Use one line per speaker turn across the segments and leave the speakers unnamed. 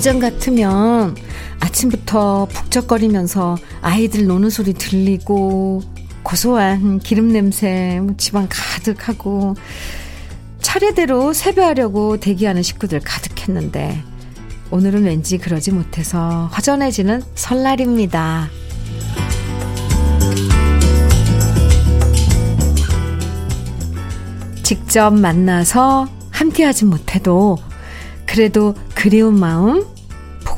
예전 같으면 아침부터 북적거리면서 아이들 노는 소리 들리고 고소한 기름 냄새 뭐 집안 가득하고 차례대로 세배하려고 대기하는 식구들 가득했는데 오늘은 왠지 그러지 못해서 허전해지는 설날입니다. 직접 만나서 함께하지 못해도 그래도 그리운 마음,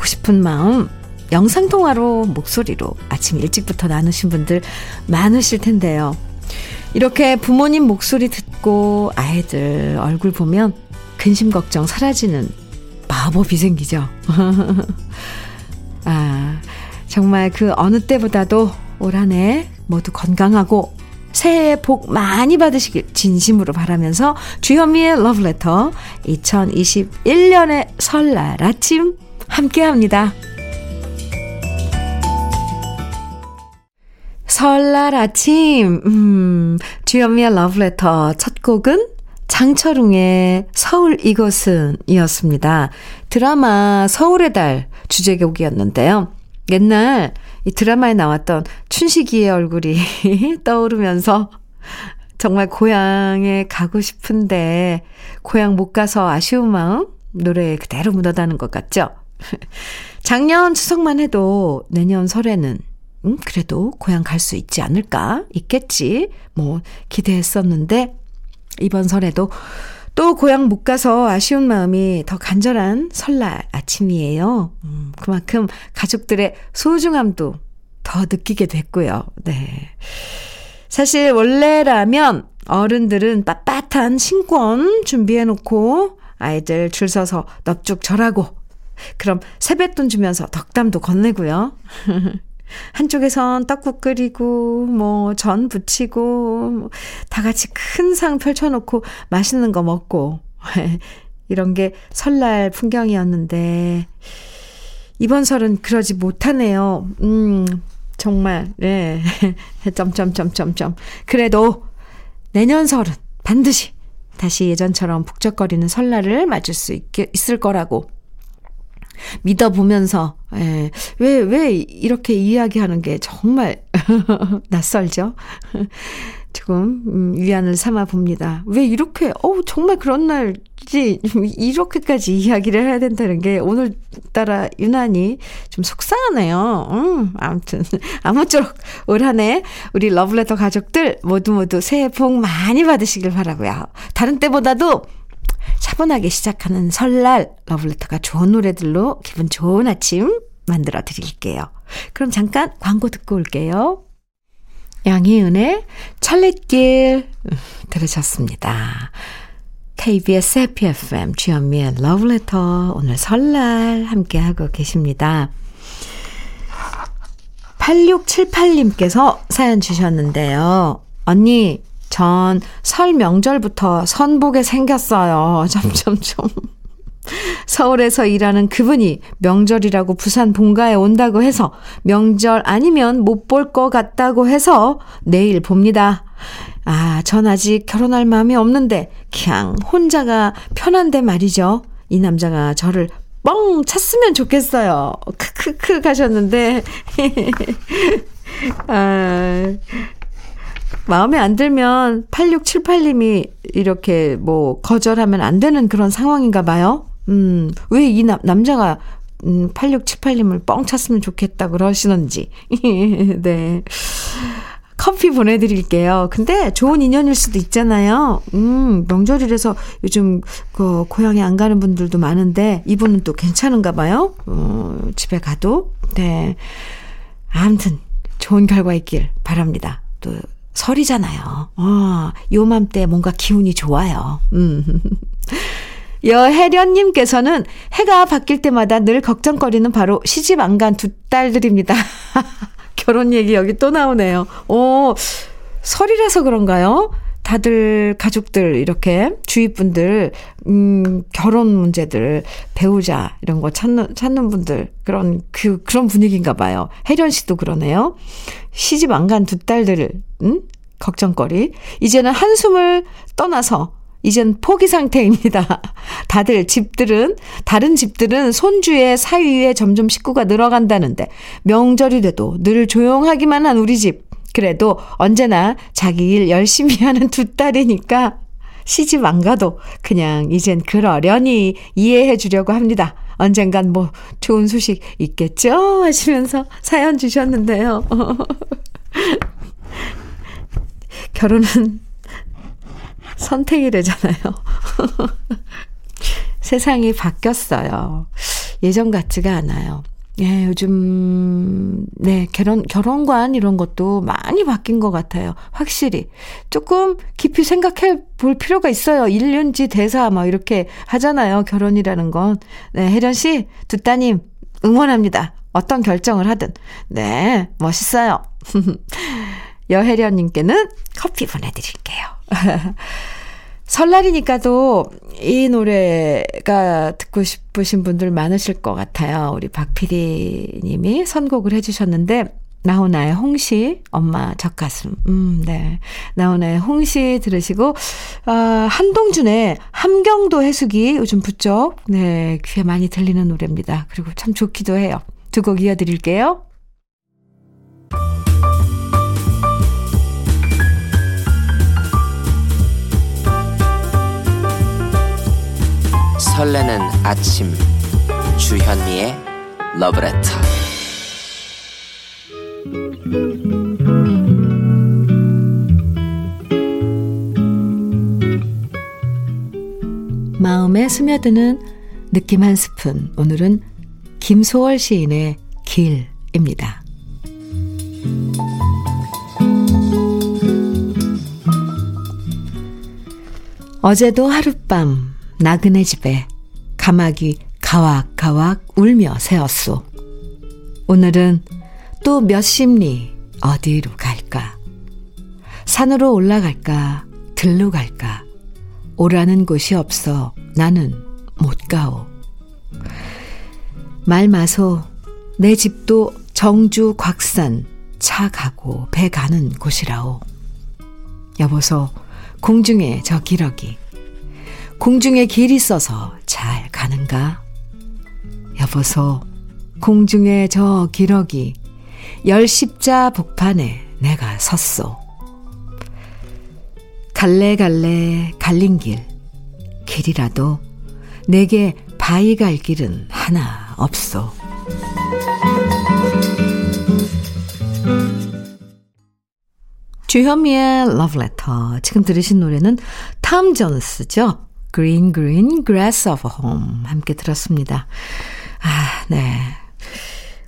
보고 싶은 마음, 영상통화로 목소리로 아침 일찍부터 나누신 분들 많으실 텐데요. 이렇게 부모님 목소리 듣고 아이들 얼굴 보면 근심 걱정 사라지는 마법이 생기죠. 아, 정말 그 어느 때보다도 올 한 해 모두 건강하고 새해 복 많이 받으시길 진심으로 바라면서 주현미의 러브레터 2021년의 설날 아침 함께 합니다. 설날 아침, 음, 주현미의 러브레터 첫 곡은 장철웅의 서울 이곳은 이었습니다. 드라마 서울의 달 주제곡이었는데요. 옛날 이 드라마에 나왔던 춘식이의 얼굴이 떠오르면서 정말 고향에 가고 싶은데 고향 못 가서 아쉬운 마음 노래에 그대로 묻어다는 것 같죠? 작년 추석만 해도 내년 설에는 음, 그래도 고향 갈 수 있지 않을까? 있겠지. 뭐 기대했었는데 이번 설에도 또 고향 못 가서 아쉬운 마음이 더 간절한 설날 아침이에요. 음, 그만큼 가족들의 소중함도 더 느끼게 됐고요. 네. 사실 원래라면 어른들은 빳빳한 신권 준비해놓고 아이들 줄 서서 넙죽 절하고 그럼 세뱃돈 주면서 덕담도 건네고요. 한쪽에선 떡국 끓이고, 뭐, 전 부치고, 뭐 다 같이 큰 상 펼쳐놓고 맛있는 거 먹고, 이런 게 설날 풍경이었는데, 이번 설은 그러지 못하네요. 음, 정말, 네. 점점점점점. 그래도 내년 설은 반드시 다시 예전처럼 북적거리는 설날을 맞을 수 있, 있을 거라고 믿어보면서, 예, 왜, 왜 이렇게 이야기하는 게 정말 낯설죠? 조금, 음, 위안을 삼아 봅니다. 왜 이렇게, 어우, 정말 그런 날지, 이렇게까지 이야기를 해야 된다는 게 오늘따라 유난히 좀 속상하네요. 음, 아무튼, 아무쪼록 올 한 해 우리 러블레터 가족들 모두 모두 새해 복 많이 받으시길 바라고요. 다른 때보다도 차분하게 시작하는 설날 러블레터가 좋은 노래들로 기분 좋은 아침 만들어 드릴게요. 그럼 잠깐 광고 듣고 올게요. 양희은의 철릿길 들으셨습니다. KBS 해피 FM 주현미의 러브레터 오늘 설날 함께하고 계십니다. 8678님께서 사연 주셨는데요. 언니 전 설 명절부터 선보게 생겼어요. 점점점. 서울에서 일하는 그분이 명절이라고 부산 본가에 온다고 해서 명절 아니면 못 볼 것 같다고 해서 내일 봅니다. 아, 전 아직 결혼할 마음이 없는데 그냥 혼자가 편한데 말이죠. 이 남자가 저를 뻥 찼으면 좋겠어요. 크크크 가셨는데 아, 마음에 안 들면 8678님이 이렇게 뭐 거절하면 안 되는 그런 상황인가 봐요. 음, 왜 이 남자가 음, 8678님을 뻥 찼으면 좋겠다 그러시는지. 네. 커피 보내드릴게요. 근데 좋은 인연일 수도 있잖아요. 음, 명절이라서 요즘 그 고향에 안 가는 분들도 많은데 이분은 또 괜찮은가 봐요. 어, 집에 가도. 네. 아무튼 좋은 결과 있길 바랍니다. 또 설이잖아요. 어, 요맘때 뭔가 기운이 좋아요. 음. 여혜련님께서는 해가 바뀔 때마다 늘 걱정거리는 바로 시집 안 간 두 딸들입니다. 결혼 얘기 여기 또 나오네요. 오, 설이라서 그런가요? 다들 가족들 이렇게 주위 분들 음 결혼 문제들 배우자 이런 거 찾는 찾는 분들 그런 그 그런 분위기인가 봐요. 혜련 씨도 그러네요. 시집 안 간 두 딸들을 음 걱정거리 이제는 한숨을 떠나서 이젠 포기 상태입니다. 다들 집들은, 다른 집들은 손주의 사위에 점점 식구가 늘어간다는데, 명절이 돼도 늘 조용하기만 한 우리 집. 그래도 언제나 자기 일 열심히 하는 두 딸이니까 시집 안 가도 그냥 이젠 그러려니 이해해 주려고 합니다. 언젠간 뭐 좋은 소식 있겠죠? 하시면서 사연 주셨는데요. 결혼은 선택이래잖아요. 세상이 바뀌었어요. 예전 같지가 않아요. 예, 요즘, 네, 결혼, 결혼관 이런 것도 많이 바뀐 것 같아요. 확실히. 조금 깊이 생각해 볼 필요가 있어요. 1년지 대사, 막 이렇게 하잖아요. 결혼이라는 건. 네, 혜련 씨, 두 따님, 응원합니다. 어떤 결정을 하든. 네, 멋있어요. 여혜련님께는 커피 보내드릴게요. 설날이니까도 이 노래가 듣고 싶으신 분들 많으실 것 같아요. 우리 박PD 님이 선곡을 해주셨는데, 나훈아의 홍시, 엄마 젖가슴. 음, 네. 나훈아의 홍시 들으시고, 아, 한동준의 함경도 해수기 요즘 부쩍, 네, 귀에 많이 들리는 노래입니다. 그리고 참 좋기도 해요. 두 곡 이어드릴게요.
설레는 아침. 주현미의 러브레터.
마음에 스며드는 느낌 한 스푼. 오늘은 김소월 시인의 길입니다. 어제도 하룻밤 나그네 집에 가마귀 가왁가왁 울며 새었소. 오늘은 또 몇십 리 어디로 갈까? 산으로 올라갈까? 들로 갈까? 오라는 곳이 없어 나는 못 가오. 말 마소 내 집도 정주 곽산 차 가고 배 가는 곳이라오. 여보소 공중에 저 기러기 공중에 길 있어서 잘 가는가? 여보소, 공중에 저 기러기, 열십자 복판에 내가 섰소. 갈래갈래 갈린 길, 길이라도 내게 바위 갈 길은 하나 없소. 주현미의 러브레터. 지금 들으신 노래는 탐 존스죠. Green Green Grass of Home 함께 들었습니다. 아, 네.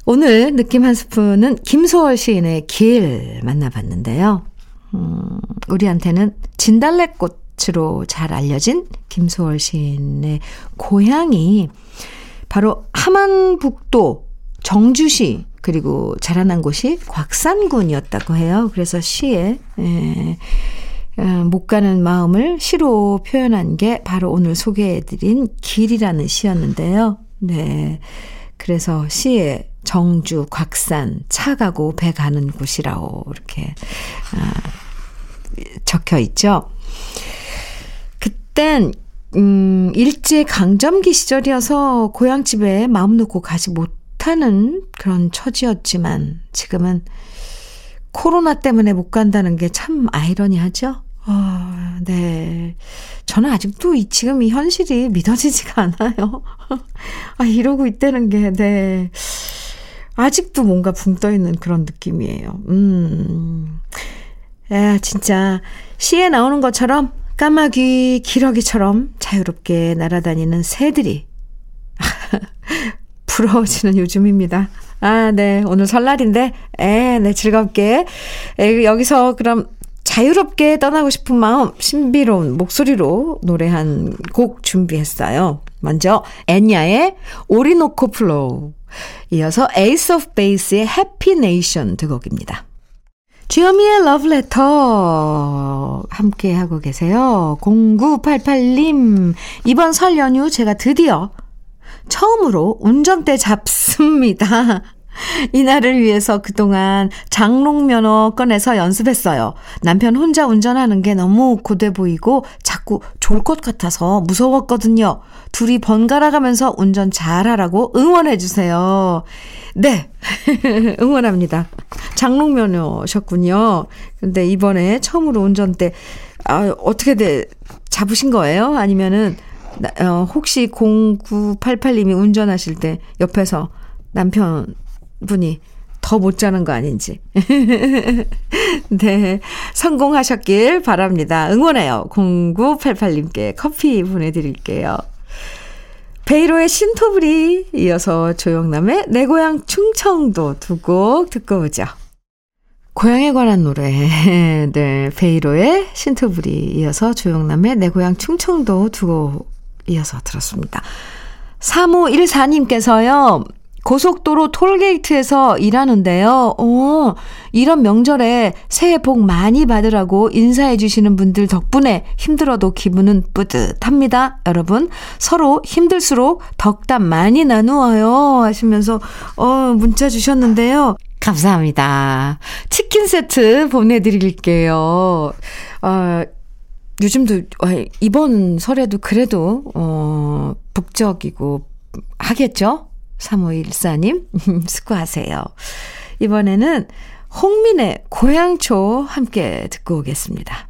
오늘 느낌 한 스푼은 김소월 시인의 길 만나봤는데요. 음, 우리한테는 진달래꽃으로 잘 알려진 김소월 시인의 고향이 바로 함안북도 정주시 그리고 자라난 곳이 곽산군이었다고 해요. 그래서 시에 예, 어, 못 가는 마음을 시로 표현한 게 바로 오늘 소개해드린 길이라는 시였는데요. 네. 그래서 시에 정주, 곽산, 차 가고 배 가는 곳이라고 이렇게 아, 적혀 있죠. 그땐 음, 일제 강점기 시절이어서 고향집에 마음 놓고 가지 못하는 그런 처지였지만 지금은 코로나 때문에 못 간다는 게 참 아이러니하죠. 아, 네. 저는 아직도 이, 지금 이 현실이 믿어지지가 않아요. 아, 이러고 있다는 게, 네. 아직도 뭔가 붕 떠있는 그런 느낌이에요. 음. 야, 진짜, 시에 나오는 것처럼 까마귀, 기러기처럼 자유롭게 날아다니는 새들이 부러워지는 요즘입니다. 아, 네. 오늘 설날인데, 에, 네, 즐겁게. 에, 여기서 그럼 자유롭게 떠나고 싶은 마음, 신비로운 목소리로 노래한 곡 준비했어요. 먼저, 엔야의 Orinoco Flow. 이어서 Ace of Base의 Happy Nation 두 곡입니다. 주현미의 러브레터 함께 하고 계세요. 0988님, 이번 설 연휴 제가 드디어 처음으로 운전대 잡습니다. 이날을 위해서 그동안 장롱면허 꺼내서 연습했어요. 남편 혼자 운전하는 게 너무 고돼 보이고 자꾸 졸 것 같아서 무서웠거든요. 둘이 번갈아 가면서 운전 잘하라고 응원해 주세요. 네. 응원합니다. 장롱면허셨군요. 근데 이번에 처음으로 운전대, 아, 어떻게 돼, 잡으신 거예요? 아니면은, 어, 혹시 0988님이 운전하실 때 옆에서 남편 분이 더 못 자는 거 아닌지. 네. 성공하셨길 바랍니다. 응원해요. 0988님께 커피 보내드릴게요. 베이로의 신토불이 이어서 조영남의 내 고향 충청도 두 곡 듣고 오죠. 고향에 관한 노래. 네. 베이로의 신토불이 이어서 조영남의 내 고향 충청도 두곡 이어서 들었습니다. 3514님께서요. 고속도로 톨게이트에서 일하는데요. 오, 이런 명절에 새해 복 많이 받으라고 인사해 주시는 분들 덕분에 힘들어도 기분은 뿌듯합니다. 여러분, 서로 힘들수록 덕담 많이 나누어요. 하시면서, 어, 문자 주셨는데요. 감사합니다. 치킨 세트 보내드릴게요. 어, 요즘도, 이번 설에도 그래도, 어, 북적이고 하겠죠? 3514님, 수고하세요. 이번에는 홍민의 고향초 함께 듣고 오겠습니다.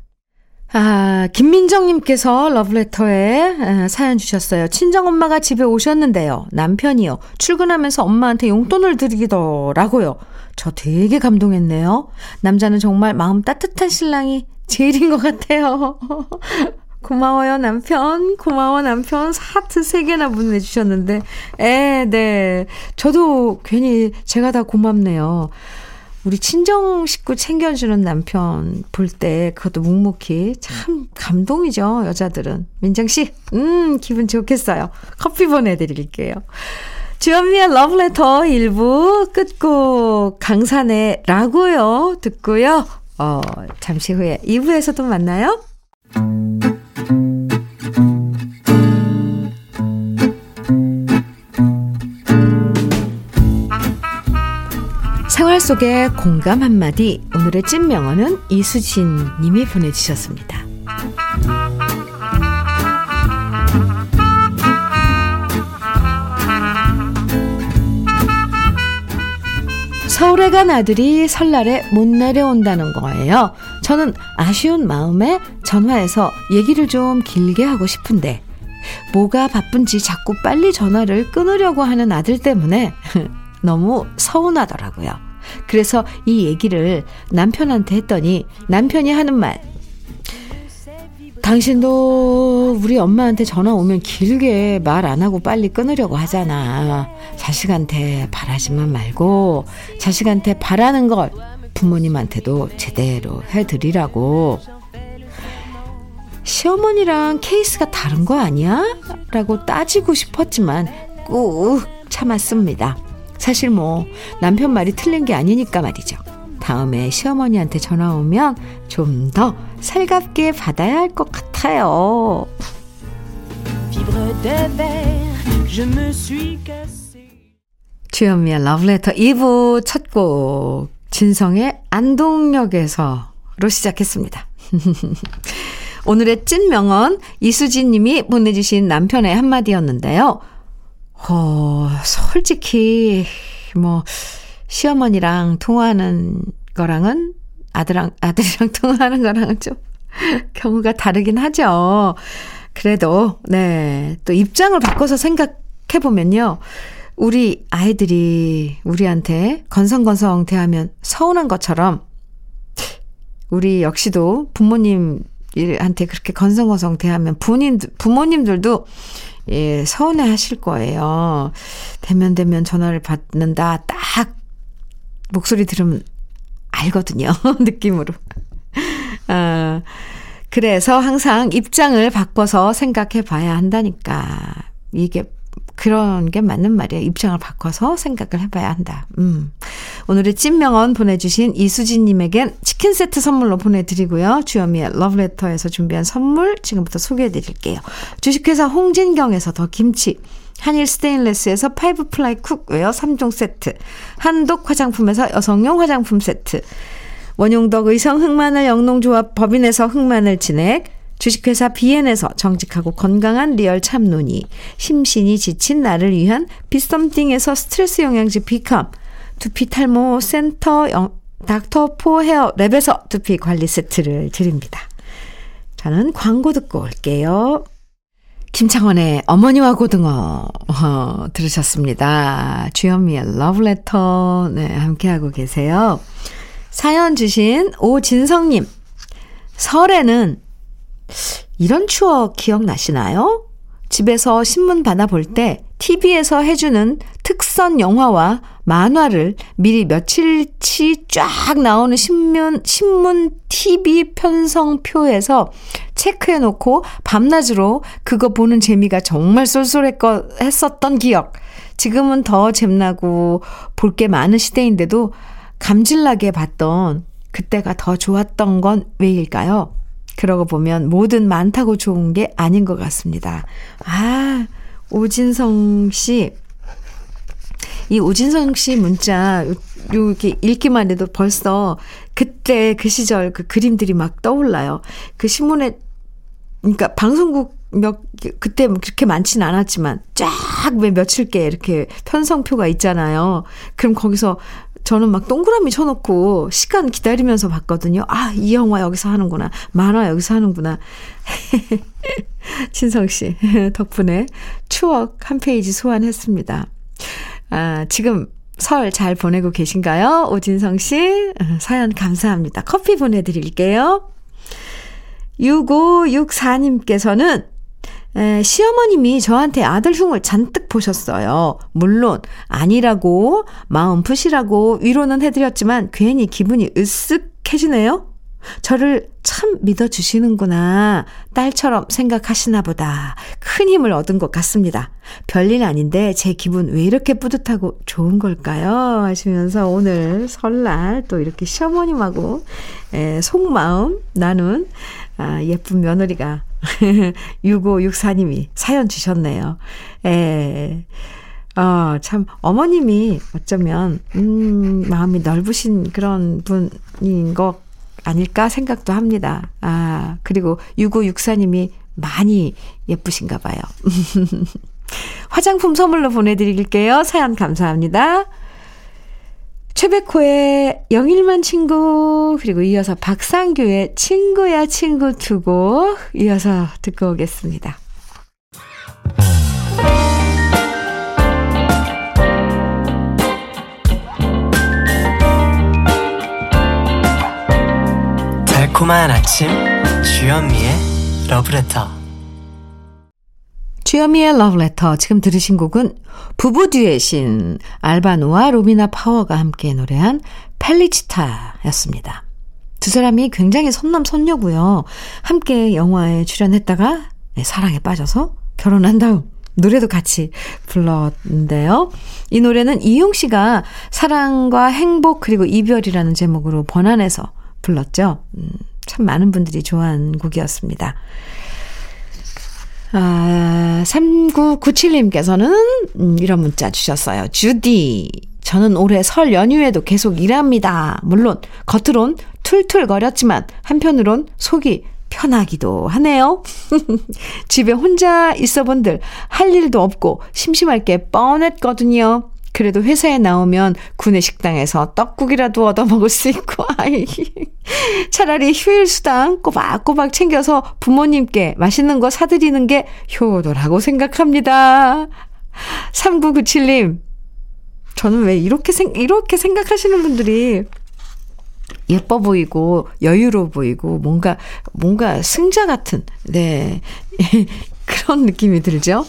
아, 김민정님께서 러브레터에 사연 주셨어요. 친정엄마가 집에 오셨는데요. 남편이요. 출근하면서 엄마한테 용돈을 드리더라고요. 저 되게 감동했네요. 남자는 정말 마음 따뜻한 신랑이 제일인 것 같아요. 고마워요, 남편. 고마워, 남편. 하트 3개나 보내주셨는데, 에, 네. 저도 괜히 제가 다 고맙네요. 우리 친정 식구 챙겨주는 남편 볼 때 그것도 묵묵히 참 감동이죠, 여자들은. 민정씨, 음, 기분 좋겠어요. 커피 보내드릴게요. 주현미의 러브레터 1부 끝곡 강산의 라고요 듣고요. 어, 잠시 후에 2부에서도 만나요. 속의 공감 한마디 오늘의 찐명언은 이수진 님이 보내주셨습니다. 서울에 간 아들이 설날에 못 내려온다는 거예요. 저는 아쉬운 마음에 전화해서 얘기를 좀 길게 하고 싶은데 뭐가 바쁜지 자꾸 빨리 전화를 끊으려고 하는 아들 때문에 너무 서운하더라고요. 그래서 이 얘기를 남편한테 했더니 남편이 하는 말. 당신도 우리 엄마한테 전화 오면 길게 말 안 하고 빨리 끊으려고 하잖아. 자식한테 바라지만 말고 자식한테 바라는 걸 부모님한테도 제대로 해드리라고. 시어머니랑 케이스가 다른 거 아니야? 라고 따지고 싶었지만 꾹 참았습니다. 사실 뭐 남편 말이 틀린 게 아니니까 말이죠. 다음에 시어머니한테 전화 오면 좀 더 살갑게 받아야 할 것 같아요. 주현미의 러브레터 2부 첫 곡 진성의 안동역에서로 시작했습니다. 오늘의 찐 명언 이수진 님이 보내주신 남편의 한마디였는데요. 어, 솔직히, 뭐, 시어머니랑 통화하는 거랑은 아들랑, 아들이랑 통화하는 거랑은 좀 경우가 다르긴 하죠. 그래도, 네. 또 입장을 바꿔서 생각해보면요. 우리 아이들이 우리한테 건성건성 대하면 서운한 것처럼 우리 역시도 부모님한테 그렇게 건성건성 대하면 부모님, 부모님들도 예, 서운해 하실 거예요. 대면 대면 전화를 받는다. 딱 목소리 들으면 알거든요. 느낌으로. 아, 그래서 항상 입장을 바꿔서 생각해 봐야 한다니까. 이게 그런 게 맞는 말이에요. 입장을 바꿔서 생각을 해봐야 한다. 음. 오늘의 찐명언 보내주신 이수진님에겐 치킨 세트 선물로 보내드리고요. 주현미의 러브레터에서 준비한 선물 지금부터 소개해드릴게요. 주식회사 홍진경에서 더 김치, 한일 스테인레스에서 five ply cookware 3종 세트, 한독 화장품에서 여성용 화장품 세트, 원용덕 의성 흑마늘 영농조합 법인에서 흑마늘 진액, 주식회사 비엔에서 정직하고 건강한 real 참눈이, 심신이 지친 나를 위한 비썸띵에서 스트레스 영양제 비캄, 두피 탈모 센터 영, 닥터 포 헤어 랩에서 두피 관리 세트를 드립니다. 저는 광고 듣고 올게요. 김창완의 어머니와 고등어 어, 들으셨습니다. 주현미의 러브레터 네, 함께하고 계세요. 사연 주신 오진성님 설에는 이런 추억 기억나시나요? 집에서 신문 받아 볼 때 TV에서 해주는 특선 영화와 만화를 미리 며칠치 쫙 나오는 신문, 신문 TV 편성표에서 체크해 놓고 밤낮으로 그거 보는 재미가 정말 쏠쏠했었던 기억. 지금은 더 잼나고 볼 게 많은 시대인데도 감질나게 봤던 그때가 더 좋았던 건 왜일까요? 그러고 보면 뭐든 많다고 좋은 게 아닌 것 같습니다. 아, 오진성 씨. 이 오진성 씨 문자, 요, 이렇게 읽기만 해도 벌써 그때 그 시절 그 그림들이 막 떠올라요. 그 신문에, 그러니까 방송국 몇, 그때 뭐 그렇게 많진 않았지만 쫙 왜 며칠께 이렇게 편성표가 있잖아요. 그럼 거기서 저는 막 동그라미 쳐놓고 시간 기다리면서 봤거든요. 아, 이 영화 여기서 하는구나. 만화 여기서 하는구나. 신성 씨, 덕분에 추억 한 페이지 소환했습니다. 아, 지금 설 잘 보내고 계신가요? 오진성 씨, 사연 감사합니다. 커피 보내드릴게요. 6564님께서는 에, 시어머님이 저한테 아들 흉을 잔뜩 보셨어요. 물론 아니라고 마음 푸시라고 위로는 해드렸지만 괜히 기분이 으쓱해지네요. 저를 참 믿어주시는구나. 딸처럼 생각하시나 보다. 큰 힘을 얻은 것 같습니다. 별일 아닌데 제 기분 왜 이렇게 뿌듯하고 좋은 걸까요? 하시면서 오늘 설날 또 이렇게 시어머님하고 에, 속마음 나눈 아, 예쁜 며느리가 6564님이 사연 주셨네요. 에, 어, 참, 어머님이 어쩌면, 음, 마음이 넓으신 그런 분인 것 아닐까 생각도 합니다. 아, 그리고 6564님이 많이 예쁘신가 봐요. 화장품 선물로 보내드릴게요. 사연 감사합니다. 최백호의 영일만 친구, 그리고 이어서 박상규의 친구야 친구 두고 이어서 듣고 오겠습니다.
달콤한 아침 주현미의 러브레터
주현미의 러브레터 지금 들으신 곡은 부부 듀엣인 알바노와 로미나 파워가 함께 노래한 펠리치타였습니다. 두 사람이 굉장히 선남 선녀고요. 함께 영화에 출연했다가 네, 사랑에 빠져서 결혼한 다음 노래도 같이 불렀는데요. 이 노래는 이용 씨가 사랑과 행복 그리고 이별이라는 제목으로 번안해서 불렀죠. 음, 참 많은 분들이 좋아하는 곡이었습니다. 아, 3997님께서는 음, 이런 문자 주셨어요. 주디, 저는 올해 설 연휴에도 계속 일합니다. 물론 겉으론 툴툴거렸지만 한편으론 속이 편하기도 하네요. 집에 혼자 있어 본들 할 일도 없고 심심할 게 뻔했거든요. 그래도 회사에 나오면 구내 식당에서 떡국이라도 얻어 먹을 수 있고, 아이. 차라리 휴일 수당 꼬박꼬박 챙겨서 부모님께 맛있는 거 사드리는 게 효도라고 생각합니다. 3997님, 저는 왜 이렇게 생, 이렇게 생각하시는 분들이 예뻐 보이고 여유로워 보이고 뭔가 뭔가 승자 같은 네 그런 느낌이 들죠.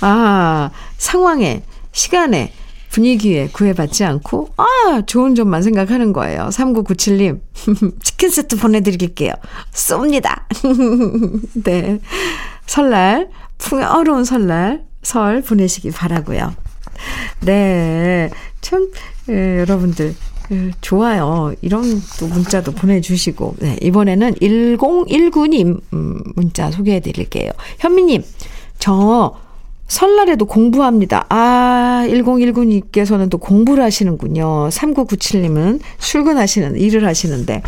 아 상황에 시간에 분위기에 구애받지 않고, 아, 좋은 점만 생각하는 거예요. 3997님, 치킨 세트 보내드릴게요. 쏩니다. 네. 설날, 풍요로운 설날, 설 보내시기 바라고요 네. 참, 예, 여러분들, 예, 좋아요. 이런 또 문자도 보내주시고, 네. 이번에는 1019님, 음, 문자 소개해 드릴게요. 현미님, 저 설날에도 공부합니다. 아, 1019님께서는 또 공부를 하시는군요. 3997님은 출근하시는, 일을 하시는데.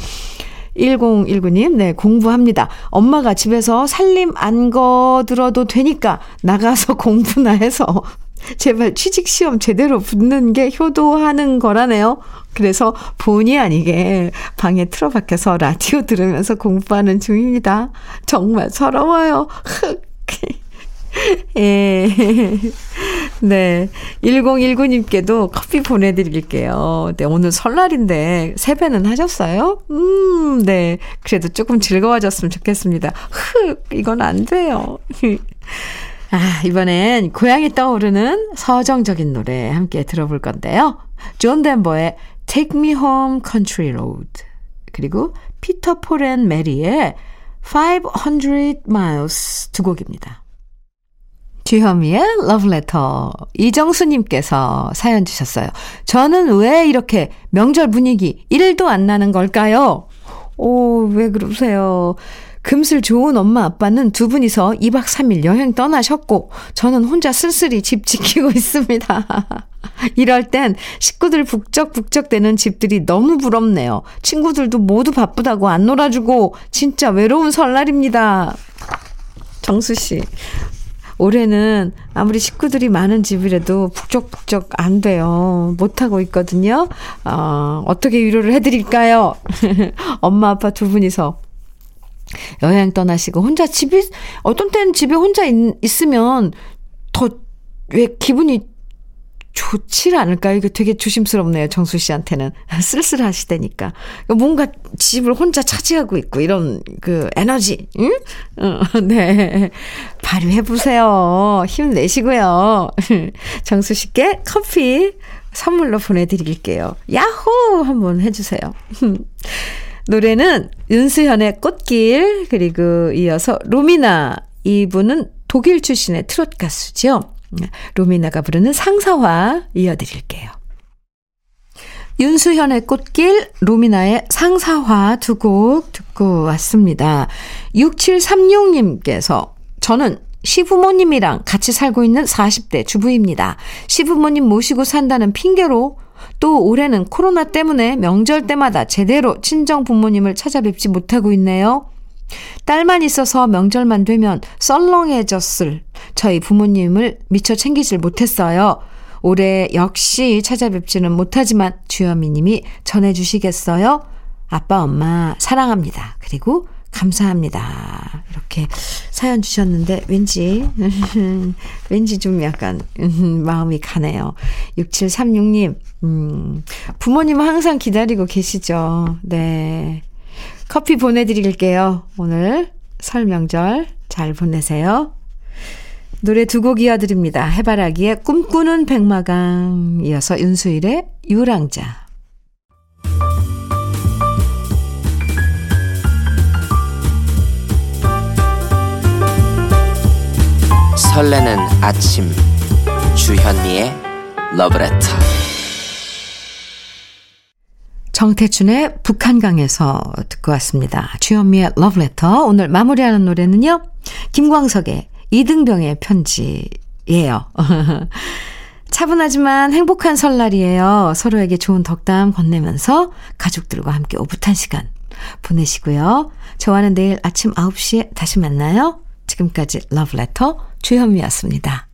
1019님, 네, 공부합니다. 엄마가 집에서 살림 안 거 들어도 되니까 나가서 공부나 해서 제발 취직시험 제대로 붙는 게 효도하는 거라네요. 그래서 본의 아니게 방에 틀어박혀서 라디오 들으면서 공부하는 중입니다. 정말 서러워요. 흑. 예. 네. 1019님께도 커피 보내드릴게요. 네, 오늘 설날인데 세배는 하셨어요? 음, 네. 그래도 조금 즐거워졌으면 좋겠습니다. 흑, 이건 안 돼요. 아, 이번엔 고향이 떠오르는 서정적인 노래 함께 들어볼 건데요. 존 덴버의 Take Me Home Country Road 그리고 피터 폴 앤 메리의 500 Miles 두 곡입니다. 주현미의 러브레터 이정수님께서 사연 주셨어요. 저는 왜 이렇게 명절 분위기 1도 안 나는 걸까요? 오, 왜 그러세요? 금슬 좋은 엄마 아빠는 두 분이서 2박 3일 여행 떠나셨고 저는 혼자 쓸쓸히 집 지키고 있습니다. 이럴 땐 식구들 북적북적대는 집들이 너무 부럽네요. 친구들도 모두 바쁘다고 안 놀아주고 진짜 외로운 설날입니다. 정수 씨. 올해는 아무리 식구들이 많은 집이라도 북적북적 안 돼요. 못하고 있거든요. 어, 어떻게 위로를 해드릴까요? 엄마, 아빠 두 분이서 여행 떠나시고 혼자 집에 어떤 때는 집에 혼자 있, 있으면 더 왜 기분이 좋지 않을까요? 이거 되게 조심스럽네요. 정수 씨한테는. 쓸쓸하시다니까. 뭔가 집을 혼자 차지하고 있고, 이런 그 에너지, 응? 어, 네. 발휘해보세요. 힘내시고요. 정수 씨께 커피 선물로 보내드릴게요. 야호! 한번 해주세요. 노래는 윤수현의 꽃길, 그리고 이어서 로미나. 이분은 독일 출신의 트롯 가수죠. 로미나가 부르는 상사화 이어드릴게요. 윤수현의 꽃길, 로미나의 상사화 두 곡 듣고 왔습니다. 6736님께서 저는 시부모님이랑 같이 살고 있는 40대 주부입니다. 시부모님 모시고 산다는 핑계로 또 올해는 코로나 때문에 명절 때마다 제대로 친정 부모님을 찾아뵙지 못하고 있네요. 딸만 있어서 명절만 되면 썰렁해졌을 저희 부모님을 미처 챙기질 못했어요. 올해 역시 찾아뵙지는 못하지만 주현미 님이 전해주시겠어요? 아빠, 엄마 사랑합니다. 그리고 감사합니다. 이렇게 사연 주셨는데 왠지 왠지 좀 약간 마음이 가네요. 6736님 음, 부모님은 항상 기다리고 계시죠. 네. 커피 보내드릴게요. 오늘 설 명절 잘 보내세요. 노래 두 곡 이어드립니다. 해바라기의 꿈꾸는 백마강 이어서 윤수일의 유랑자
설레는 아침 주현미의 러브레터
정태춘의 북한강에서 듣고 왔습니다. 주현미의 러브레터 오늘 마무리하는 노래는요. 김광석의 이등병의 편지예요. 차분하지만 행복한 설날이에요. 서로에게 좋은 덕담 건네면서 가족들과 함께 오붓한 시간 보내시고요. 저와는 내일 아침 9시에 다시 만나요. 지금까지 러브레터 주현미였습니다.